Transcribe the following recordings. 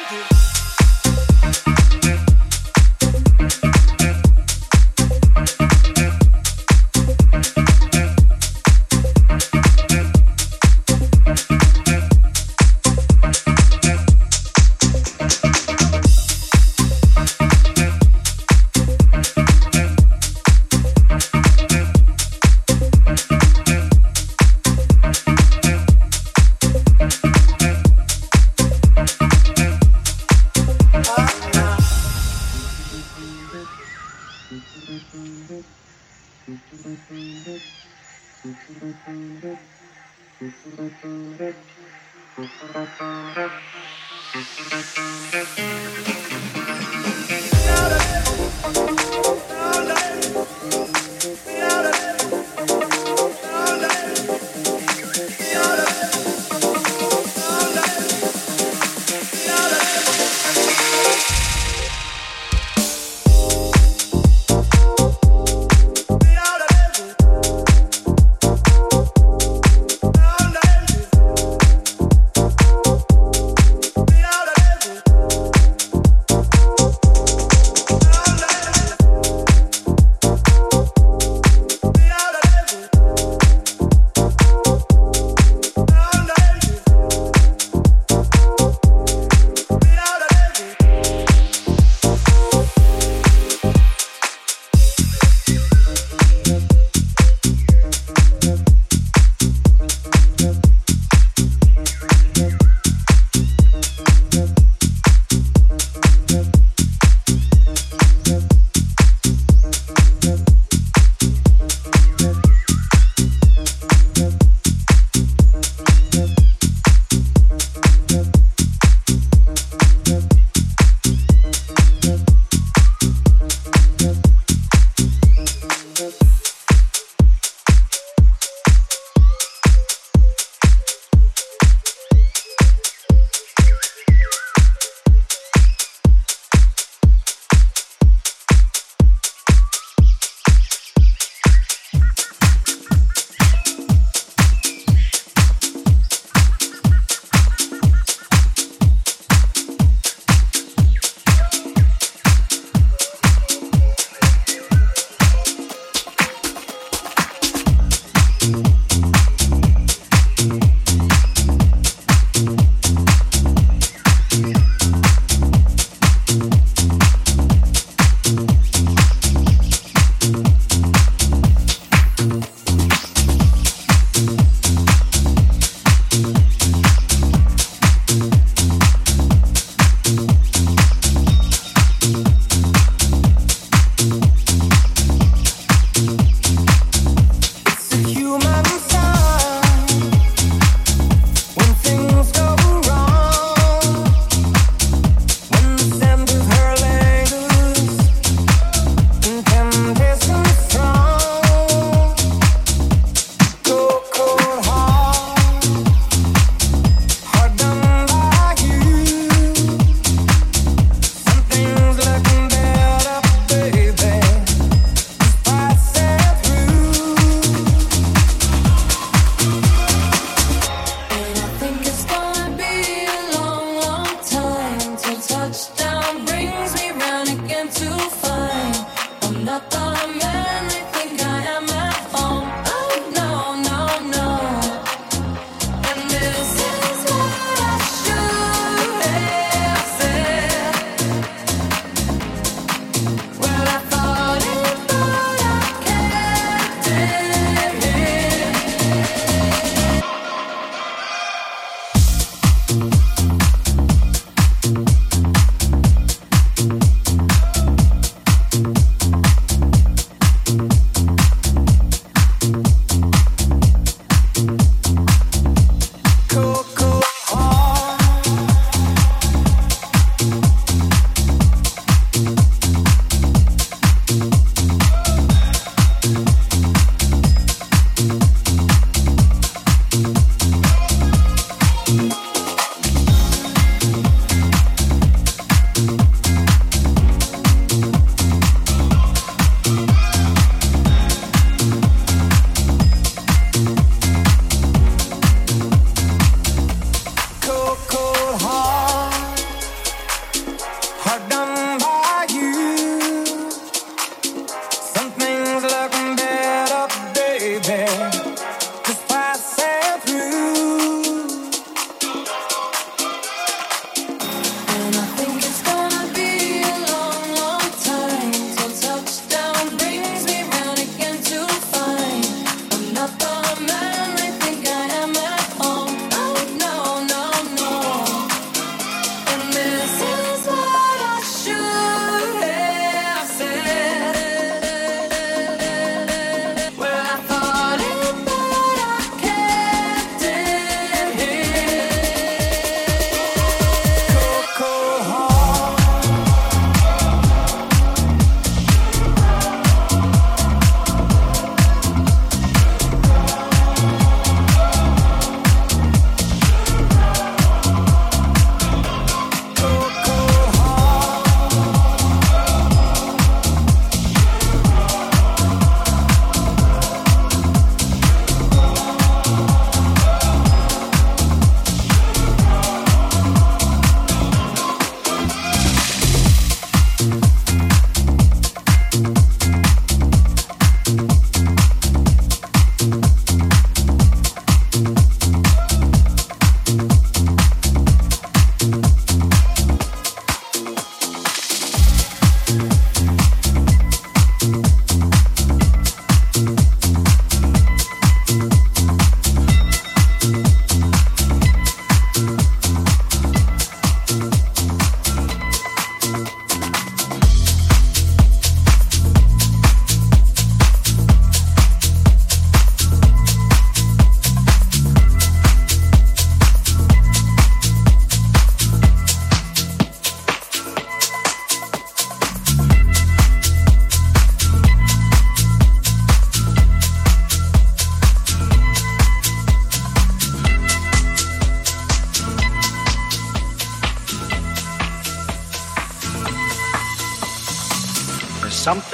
Atlantic.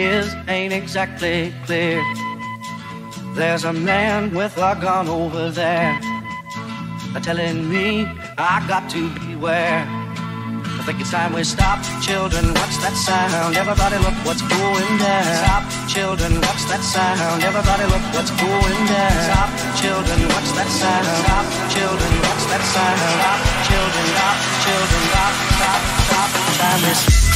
Is ain't exactly clear. There's a man with a gun over there telling me I got to beware. I think it's time we stop. Children, what's that sound? Everybody look what's going down. Stop. Children, what's that sound? Everybody look what's going down. Stop. Children, what's that sound? Stop. Children, what's that sound? Stop. Children, stop. Children, stop. Stop. Stop. Time is.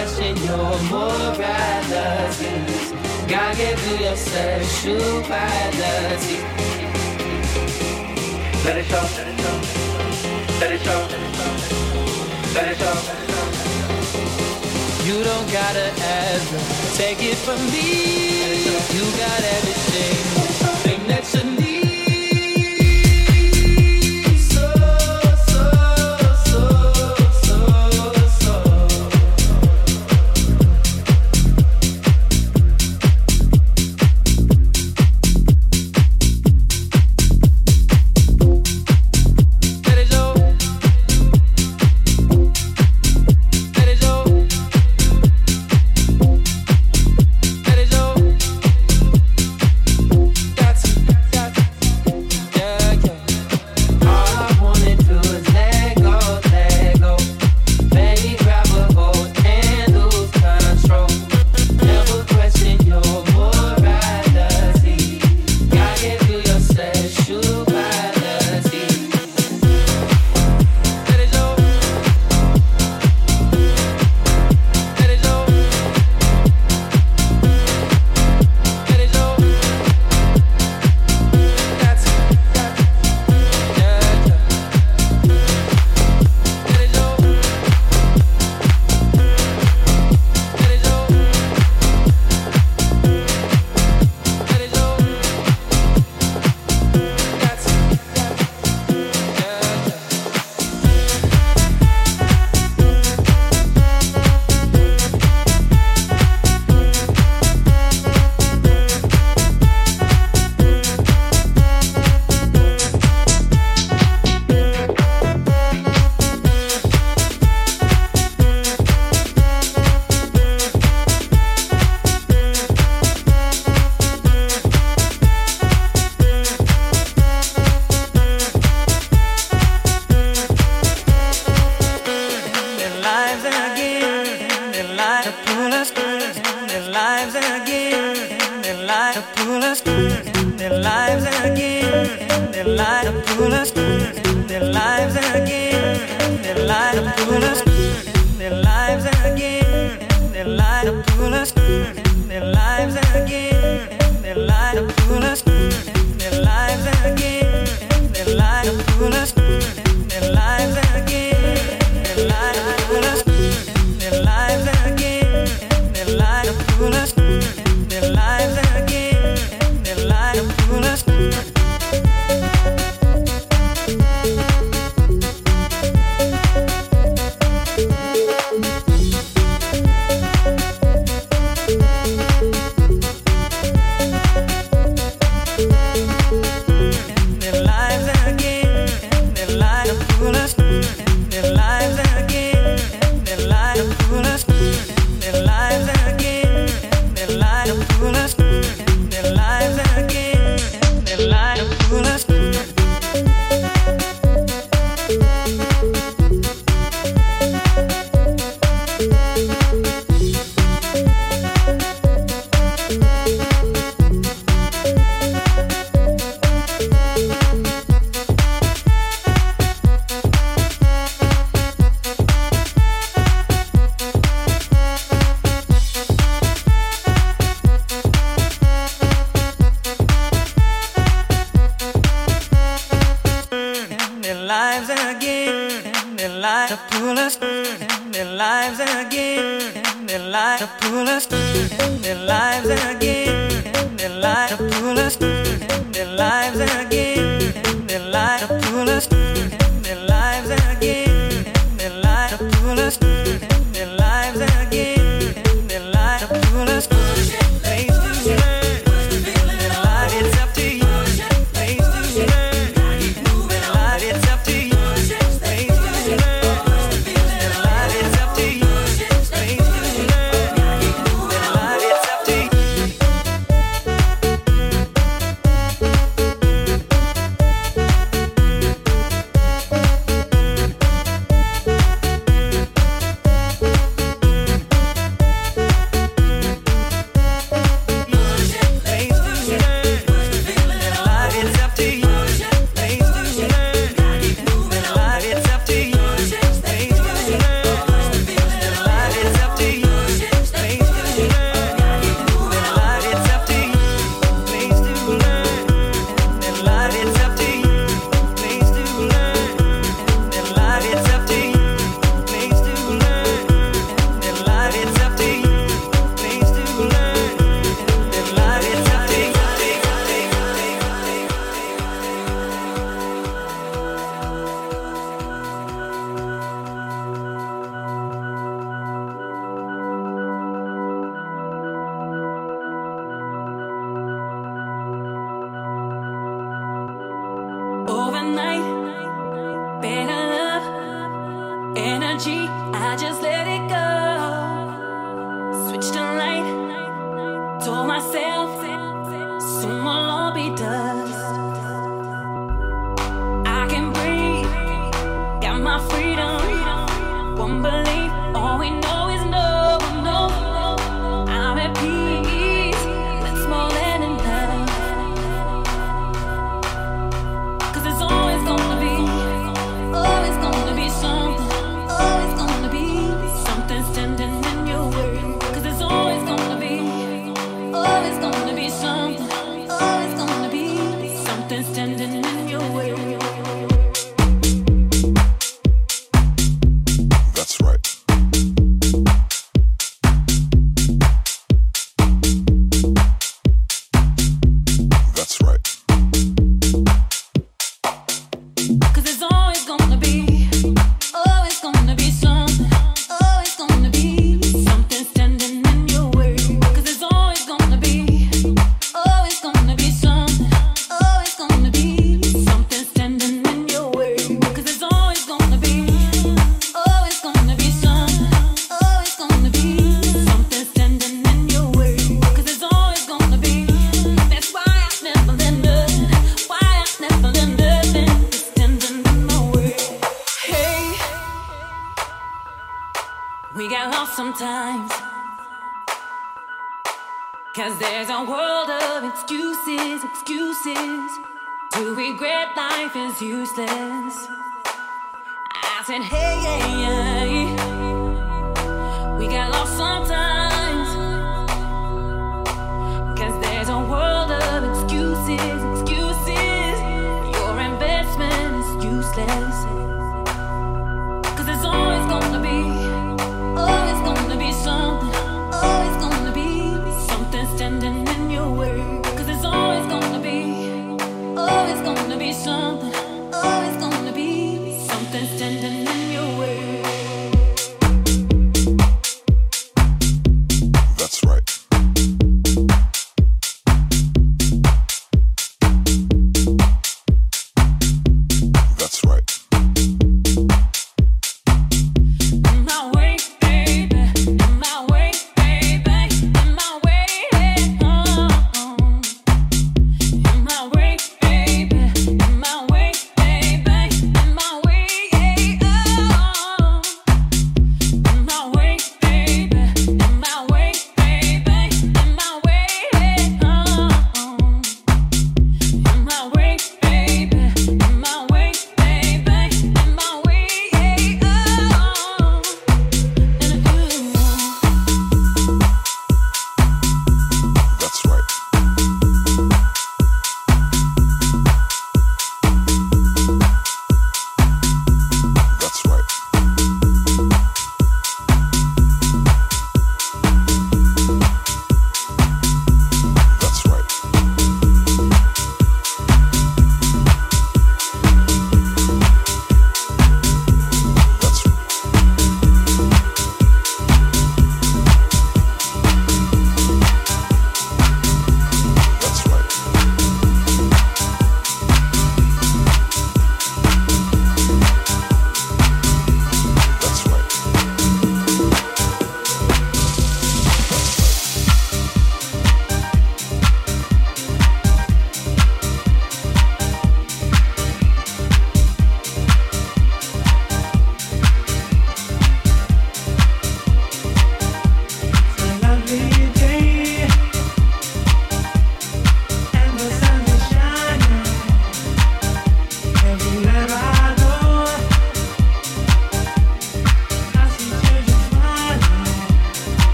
question your moralities. God gave you your sexuality. Let it show. Let it show. Let it show. You don't gotta ask. Take it from me. You got everything.